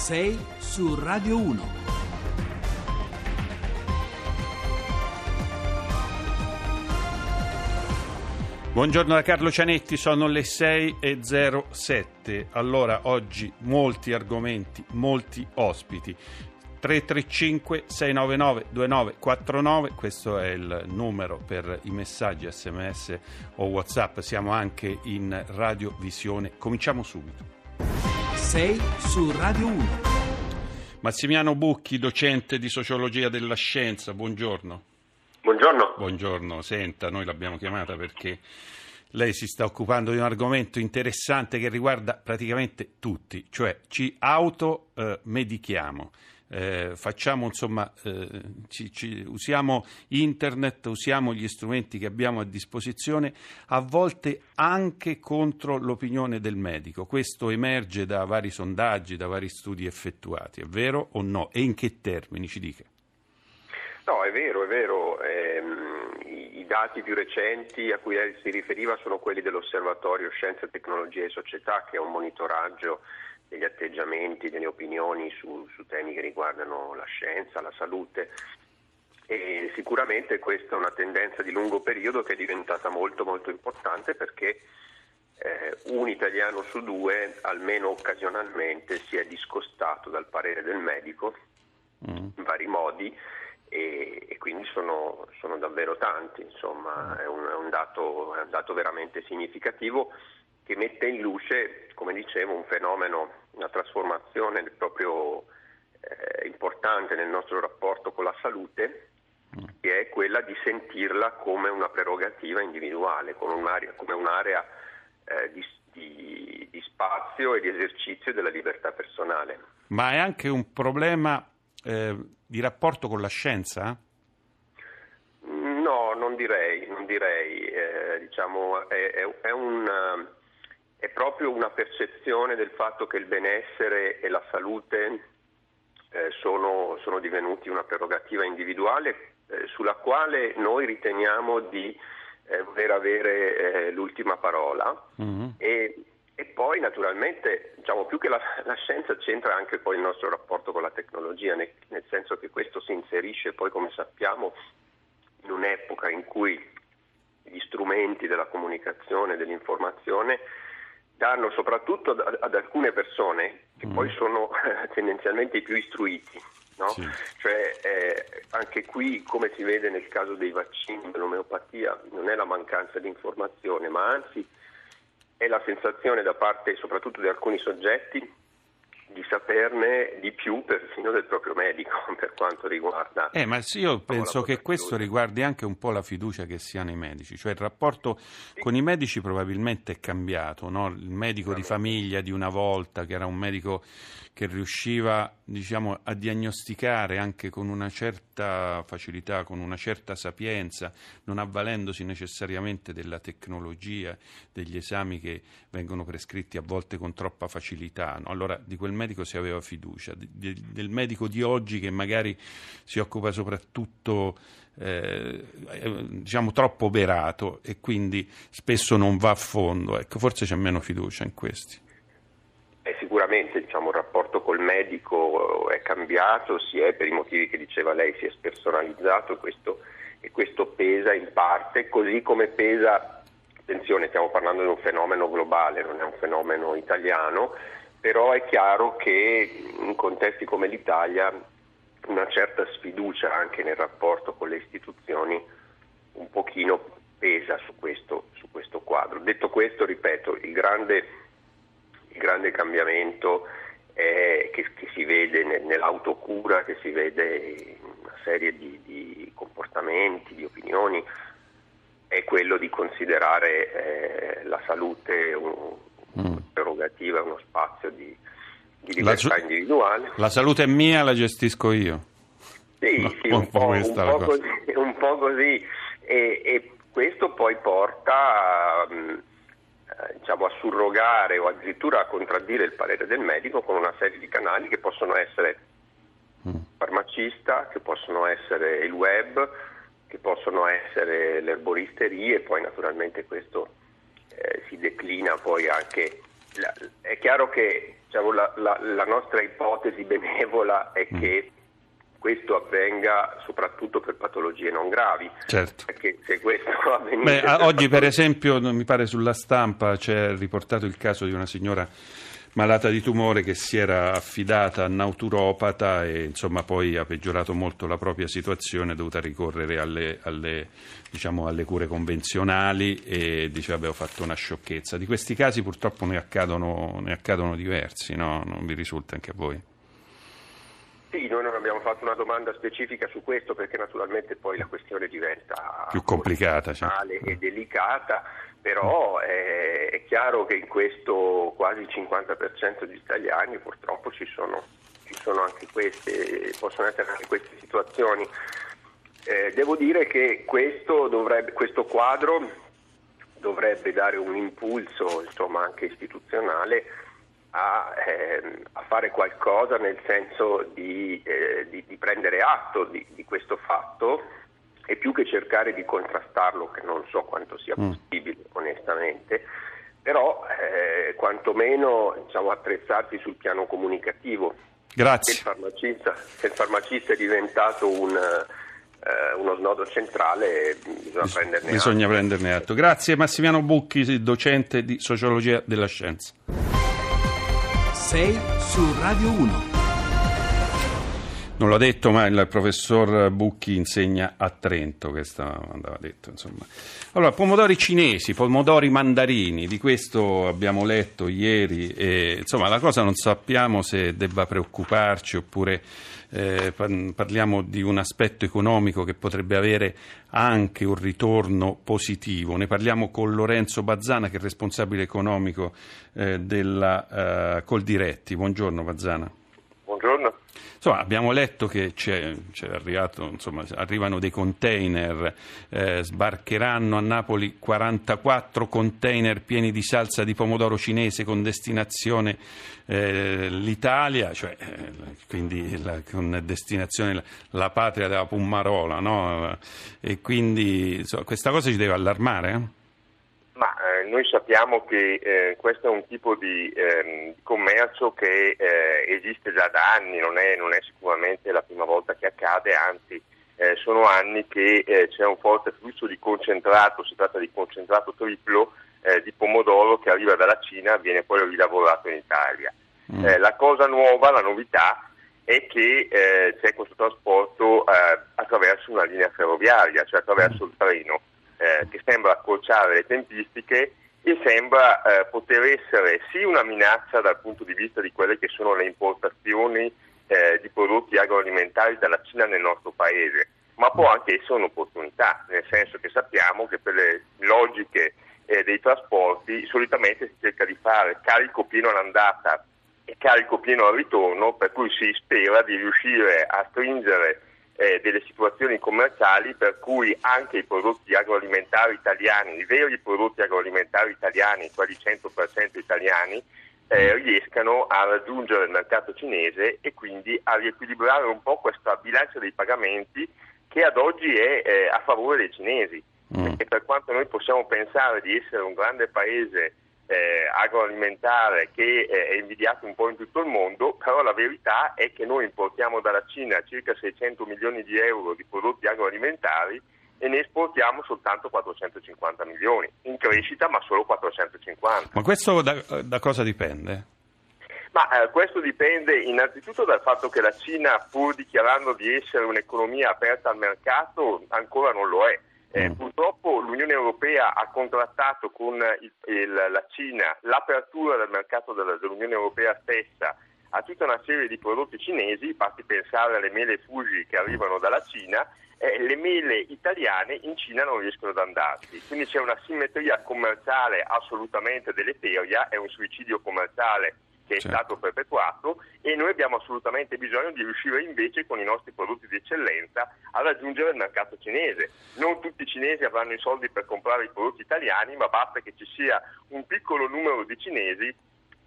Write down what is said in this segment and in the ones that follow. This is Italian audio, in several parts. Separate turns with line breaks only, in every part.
6 su Radio 1.
Buongiorno da Carlo Cianetti, sono le 6.07. Allora, oggi molti argomenti, molti ospiti. 335 699 2949, questo è il numero per i messaggi sms o whatsapp, siamo anche in radiovisione. Cominciamo subito.
6 su Radio 1.
Massimiano Bucchi, docente di sociologia della scienza, buongiorno.
Buongiorno.
Buongiorno, senta, noi l'abbiamo chiamata perché lei si sta occupando di un argomento interessante che riguarda praticamente tutti, cioè ci automedichiamo. Eh, facciamo insomma, eh, ci, ci, usiamo internet, usiamo gli strumenti che abbiamo a disposizione, a volte anche contro l'opinione del medico. Questo emerge da vari sondaggi, da vari studi effettuati, è vero o no? E in che termini ci dica?
No, è vero, è vero. Ehm, I dati più recenti a cui lei si riferiva sono quelli dell'Osservatorio Scienze, Tecnologie e Società, che è un monitoraggio degli atteggiamenti, delle opinioni su, su temi che riguardano la scienza, la salute. E sicuramente questa è una tendenza di lungo periodo che è diventata molto molto importante perché eh, un italiano su due, almeno occasionalmente, si è discostato dal parere del medico mm. in vari modi e, e quindi sono, sono, davvero tanti, insomma è un, è, un dato, è un dato veramente significativo che mette in luce, come dicevo, un fenomeno, una trasformazione proprio eh, importante nel nostro rapporto con la salute, che è quella di sentirla come una prerogativa individuale, come un'area, come un'area eh, di, di, di spazio e di esercizio della libertà personale.
Ma è anche un problema eh, di rapporto con la scienza?
No, non direi, non direi. Eh, diciamo, è, è, è, un, è, proprio una percezione del fatto che il benessere e la salute eh, sono, sono, divenuti una prerogativa individuale eh, sulla quale noi riteniamo di eh, voler avere eh, l'ultima parola mm-hmm. e, e poi naturalmente, diciamo, più che la, la, scienza c'entra anche poi il nostro rapporto con la tecnologia, nel, nel, senso che questo si inserisce poi, come sappiamo, in un'epoca in cui gli strumenti della comunicazione, dell'informazione, danno soprattutto ad, ad alcune persone, che mm. poi sono tendenzialmente i più istruiti, no? sì. cioè eh, anche qui, come si vede nel caso dei vaccini, dell'omeopatia, non è la mancanza di informazione, ma anzi è la sensazione da parte soprattutto di alcuni soggetti saperne di più persino del proprio medico per quanto riguarda.
Eh, ma sì, io penso che questo riguardi anche un po' la fiducia che si ha nei medici, cioè il rapporto sì. con i medici probabilmente è cambiato, no? il medico di famiglia di una volta, che era un medico che riusciva diciamo, a diagnosticare anche con una certa facilità, con una certa sapienza, non avvalendosi necessariamente della tecnologia, degli esami che vengono prescritti a volte con troppa facilità. No? Allora di quel medico si aveva fiducia, del medico di oggi che magari si occupa soprattutto eh, diciamo troppo operato e quindi spesso non va a fondo, ecco, forse c'è meno fiducia in questi.
Eh, sicuramente diciamo, il rapporto col medico è cambiato, si è per i motivi che diceva lei, si è spersonalizzato questo, e questo pesa in parte, così come pesa, attenzione stiamo parlando di un fenomeno globale, non è un fenomeno italiano, però è chiaro che in contesti come l'Italia una certa sfiducia anche nel rapporto con le istituzioni un pochino pesa su questo, su questo quadro. Detto questo, ripeto, il grande, il grande cambiamento è, che, che, si vede nell'autocura, che si vede in una serie di, di comportamenti, di opinioni, è quello di considerare eh, la salute un, mm. prerogativa, uno spazio di, di libertà
la,
individuale.
La salute è mia, la gestisco io.
Sì, no, sì un, po', un, po così, un, po', così, e, e questo poi porta mm, eh, diciamo, a surrogare o addirittura a contraddire il parere del medico con una serie di canali che possono essere mm. farmacista, che possono essere il web, che possono essere le erboristerie poi naturalmente questo eh, si declina poi anche è chiaro che diciamo, la, la, la, nostra ipotesi benevola è mm. che questo avvenga soprattutto per patologie non gravi.
Certo.
Perché se questo avvenisse...
Beh, per oggi per esempio, mi pare sulla stampa c'è riportato il caso di una signora malata di tumore che si era affidata a nauturopata e insomma poi ha peggiorato molto la propria situazione, è dovuta ricorrere alle, alle, diciamo, alle cure convenzionali e dice vabbè ho fatto una sciocchezza. Di questi casi purtroppo ne accadono, ne accadono diversi, no? non vi risulta anche a voi?
Sì, noi non abbiamo fatto una domanda specifica su questo perché naturalmente poi la questione diventa
più complicata certo.
e delicata, però è, è, chiaro che in questo quasi il 50% degli italiani purtroppo ci sono, ci sono anche queste, possono essere anche queste situazioni. Eh, devo dire che questo, dovrebbe, questo quadro dovrebbe dare un impulso insomma, anche istituzionale a, ehm, a, fare qualcosa nel senso di, eh, di, di prendere atto di, di, questo fatto e più che cercare di contrastarlo, che non so quanto sia mm. possibile mm. onestamente, però eh, quantomeno diciamo, attrezzarsi sul piano comunicativo.
Grazie.
Se il farmacista, se il farmacista è diventato un, eh, uno snodo centrale, bisogna, Bis- prenderne,
bisogna atto. prenderne atto. Grazie Massimiliano Bucchi, docente di sociologia della scienza.
6 su Radio 1.
Non l'ho detto, ma il professor Bucchi insegna a Trento, questo andava detto, insomma. Allora, pomodori cinesi, pomodori mandarini, di questo abbiamo letto ieri e insomma la cosa non sappiamo se debba preoccuparci oppure eh, parliamo di un aspetto economico che potrebbe avere anche un ritorno positivo. Ne parliamo con Lorenzo Bazzana che è responsabile economico eh, della eh, Coldiretti. Buongiorno Bazzana.
Buongiorno.
Insomma, abbiamo letto che c'è, c'è arrivato, insomma, arrivano dei container, eh, sbarcheranno a Napoli 44 container pieni di salsa di pomodoro cinese con destinazione eh, l'Italia, cioè, eh, quindi la, con destinazione la, la, patria della Pummarola, no? E quindi insomma, questa cosa ci deve allarmare? Eh?
Noi sappiamo che eh, questo è un tipo di eh, commercio che eh, esiste già da anni, non è, non è, sicuramente la prima volta che accade, anzi eh, sono anni che c'è un forte flusso di concentrato, si tratta di concentrato triplo di pomodoro che arriva dalla Cina e viene poi rilavorato in Italia. Mm. la cosa nuova, la novità è che c'è questo trasporto attraverso una linea ferroviaria, cioè attraverso il treno eh, che sembra accorciare le tempistiche e sembra eh, poter essere sì una minaccia dal punto di vista di quelle che sono le importazioni eh, di prodotti agroalimentari dalla Cina nel nostro paese, ma può anche essere un'opportunità, nel senso che sappiamo che per le logiche eh, dei trasporti solitamente si cerca di fare carico pieno all'andata e carico pieno al ritorno, per cui si spera di riuscire a stringere eh, delle situazioni commerciali per cui anche i prodotti agroalimentari italiani, i veri prodotti agroalimentari italiani, quelli 100% italiani, eh, riescano a raggiungere il mercato cinese e quindi a riequilibrare un po' questa bilancia dei pagamenti che ad oggi è eh, a favore dei cinesi. Mm. Perché per quanto noi possiamo pensare di essere un grande paese eh, agroalimentare che eh, è invidiato un po' in tutto il mondo, però la verità è che noi importiamo dalla Cina circa 600 milioni di euro di prodotti agroalimentari e ne esportiamo soltanto 450 milioni, in crescita ma solo 450.
Ma questo da, da cosa dipende?
Ma eh, questo dipende innanzitutto dal fatto che la Cina, pur dichiarando di essere un'economia aperta al mercato, ancora non lo è. Eh, mm. Purtroppo l'Unione Europea ha contrattato con il, il, la Cina l'apertura del mercato della, dell'Unione Europea stessa a tutta una serie di prodotti cinesi, basti pensare alle mele Fuji che arrivano dalla Cina, eh, le mele italiane in Cina non riescono ad andarsi. Quindi c'è una simmetria commerciale assolutamente deleteria, è un suicidio commerciale che è certo. stato perpetuato e noi abbiamo assolutamente bisogno di riuscire invece con i nostri prodotti di eccellenza a raggiungere il mercato cinese. Non tutti i cinesi avranno i soldi per comprare i prodotti italiani, ma basta che ci sia un piccolo numero di cinesi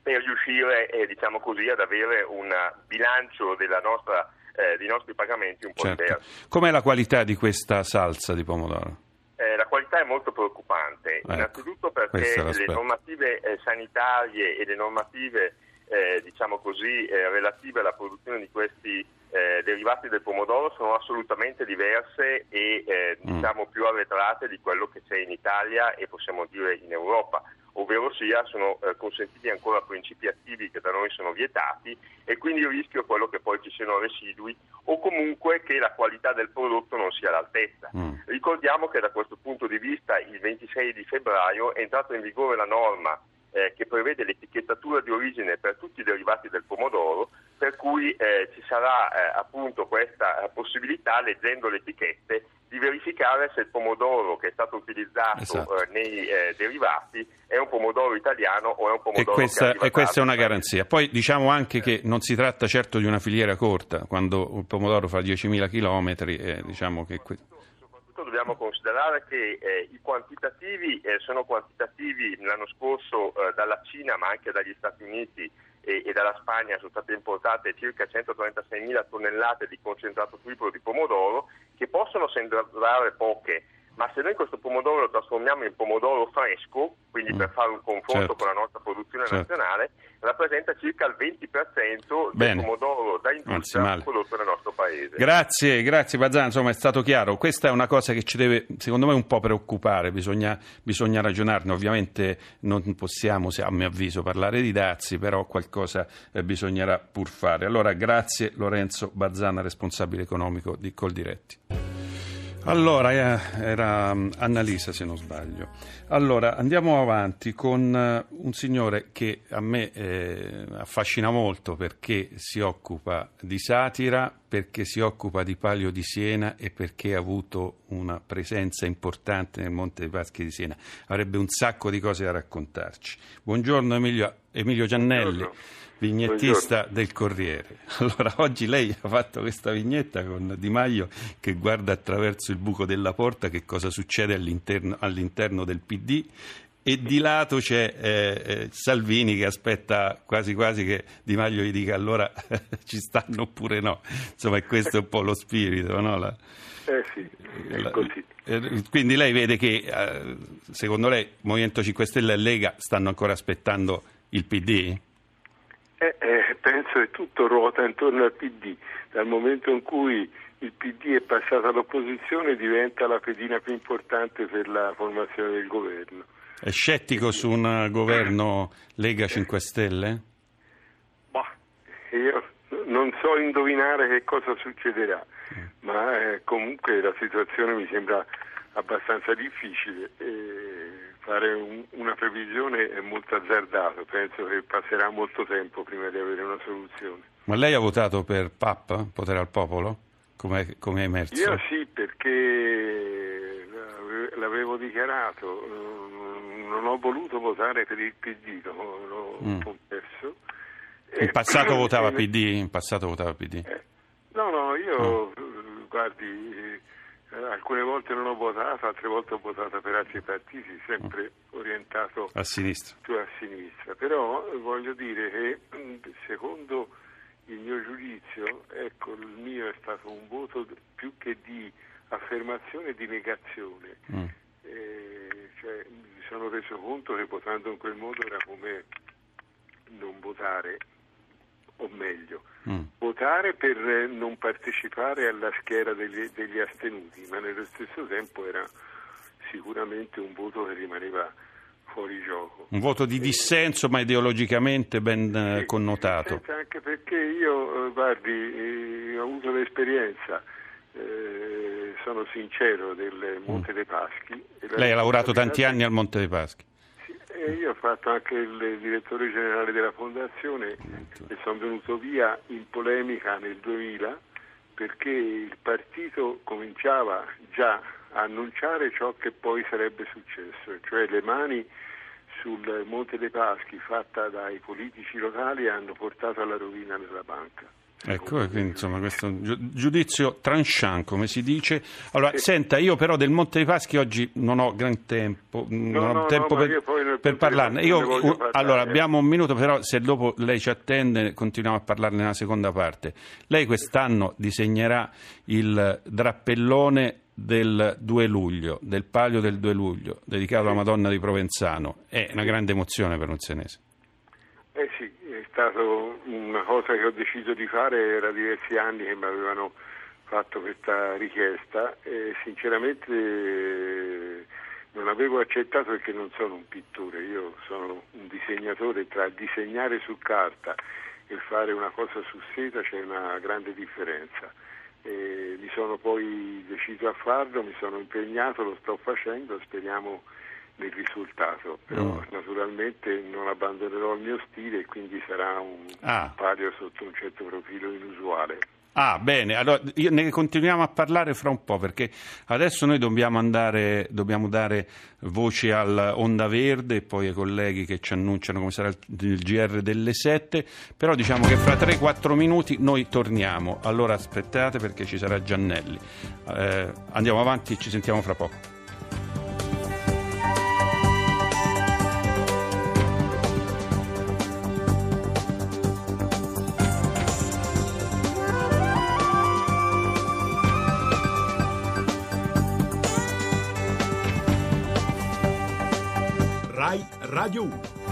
per riuscire eh, diciamo così, ad avere un bilancio nostra, eh, dei nostri pagamenti un po' certo. diverso.
Com'è la qualità di questa salsa di pomodoro?
Eh, la qualità è molto preoccupante,
Ecco,
innanzitutto perché le normative eh, sanitarie e le normative eh, diciamo così, eh, relative alla produzione di questi eh, derivati del pomodoro sono assolutamente diverse e eh,
Mm.
diciamo più arretrate di quello che c'è in Italia e possiamo dire in Europa, ovvero sia sono eh, consentiti ancora principi attivi che da noi sono vietati e quindi il rischio è quello che poi ci siano residui o comunque che la qualità del prodotto non sia all'altezza.
Mm.
Ricordiamo che da questo punto di vista il 26 di febbraio è entrata in vigore la norma eh, che prevede l'etichettatura di origine per tutti i derivati del pomodoro, per cui eh, ci sarà eh, appunto questa eh, possibilità, leggendo le etichette, di verificare se il pomodoro che è stato utilizzato
Esatto.
eh, nei eh, derivati è un pomodoro italiano o è un
E
pomodoro che
questa, e questa è una garanzia. Poi diciamo anche che non si tratta certo di una filiera corta, quando il pomodoro fa 10.000 chilometri, eh, diciamo che... que-
Soprattutto dobbiamo considerare che eh, i quantitativi eh, sono quantitativi l'anno scorso eh, dalla Cina ma anche dagli Stati Uniti e, e dalla Spagna sono state importate circa 136.000 tonnellate di concentrato triplo di pomodoro che possono sembrare poche, ma se noi questo pomodoro lo trasformiamo in pomodoro fresco, quindi
Mm.
per fare un confronto
Certo.
con la nostra produzione
Certo.
nazionale, rappresenta circa il 20%
Bene.
del pomodoro da industria prodotto nel nostro paese.
Grazie, grazie Bazzan, insomma è stato chiaro. Questa è una cosa che ci deve, secondo me, un po' preoccupare, bisogna, bisogna ragionarne. Ovviamente non possiamo, a mio avviso, parlare di dazi, però qualcosa eh, bisognerà pur fare. Allora, grazie Lorenzo Bazzana, responsabile economico di Coldiretti. Allora, eh, era mm, Annalisa se non sbaglio. Allora, andiamo avanti con eh, un signore che a me eh, affascina molto perché si occupa di satira, perché si occupa di Palio di Siena e perché ha avuto una presenza importante nel Monte dei Paschi di Siena. Avrebbe un sacco di cose da raccontarci. Buongiorno Emilio, Emilio Giannelli
Buongiorno.
vignettista del Corriere. Allora, oggi lei ha fatto questa vignetta con Di Maio che guarda attraverso il buco della porta che cosa succede all'interno, all'interno del PD e di lato c'è eh, eh, Salvini che aspetta quasi quasi che Di Maio gli dica allora ci stanno oppure no. Insomma, questo è un po' lo spirito, no? La-
Eh sì, è
la- eh, quindi lei vede che eh, secondo lei Movimento 5 Stelle e Lega stanno ancora aspettando il PD?
Eh, eh, penso che tutto ruota intorno al PD. Dal momento in cui il PD è passato all'opposizione diventa la pedina più importante per la formazione del governo.
È scettico su un eh, governo Lega 5 Stelle?
Bah, io non so indovinare che cosa succederà, ma eh, comunque la situazione mi sembra abbastanza difficile. e fare un- una previsione è molto azzardato, penso che passerà molto tempo prima di avere una soluzione.
Ma lei ha votato per PAP, Potere al Popolo? Come come è emerso?
Io sì, perché l'ave- l'avevo dichiarato, non ho voluto votare per il PD, l'ho,
Mm.
confesso.
In passato
Eh,
votava PD? In passato votava PD.
eh, No, no, io, eh, guardi, alcune volte non ho votato, altre volte ho votato per altri partiti, sempre orientato
A sinistra.
più a sinistra, però voglio dire che secondo il mio giudizio, ecco, il mio è stato un voto più che di affermazione e di negazione.
Mm.
Eh, cioè, mi sono reso conto che votando in quel modo era come non votare, o meglio,
Mm.
votare per eh, non partecipare alla schiera degli, degli astenuti, ma nello stesso tempo era sicuramente un voto che rimaneva fuori gioco.
Un voto di dissenso, ma ideologicamente ben eh,
Sì,
connotato.
Anche perché io, eh, guardi, eh, ho avuto l'esperienza, eh, sono sincero, del Monte dei Paschi.
Mm. Lei ha lavorato tanti anni al Monte dei Paschi.
Sì, e io ho fatto anche il direttore generale della fondazione e sono venuto via in polemica nel 2000 perché il partito cominciava già a annunciare ciò che poi sarebbe successo, cioè le mani sul Monte dei Paschi fatta dai politici locali hanno portato alla rovina della banca.
Ecco, quindi insomma questo giudizio tranchant, come si dice. Allora, senta, io però del Monte dei Paschi oggi non ho gran tempo, non ho
no,
tempo
no,
per,
io
per parlarne. Io,
parlare.
allora, abbiamo un minuto, però se dopo lei ci attende continuiamo a parlarne nella seconda parte. Lei quest'anno disegnerà il drappellone del 2 luglio, del palio del 2 luglio, dedicato alla Madonna di Provenzano, è una grande emozione per un senese.
Eh sì, stata una cosa che ho deciso di fare, era diversi anni che mi avevano fatto questa richiesta e sinceramente non avevo accettato perché non sono un pittore, io sono un disegnatore, tra disegnare su carta e fare una cosa su seta c'è una grande differenza. E mi sono poi deciso a farlo, mi sono impegnato, lo sto facendo, speriamo nel risultato, però mm. naturalmente non abbandonerò il mio stile e quindi sarà un ah. palio sotto un certo profilo inusuale.
Ah, bene, allora ne continuiamo a parlare fra un po' perché adesso noi dobbiamo andare, dobbiamo dare voce all'Onda Verde e poi ai colleghi che ci annunciano come sarà il, il GR delle 7, però diciamo che fra 3-4 minuti noi torniamo, allora aspettate perché ci sarà Giannelli. Eh, andiamo avanti ci sentiamo fra poco.
Radio 1.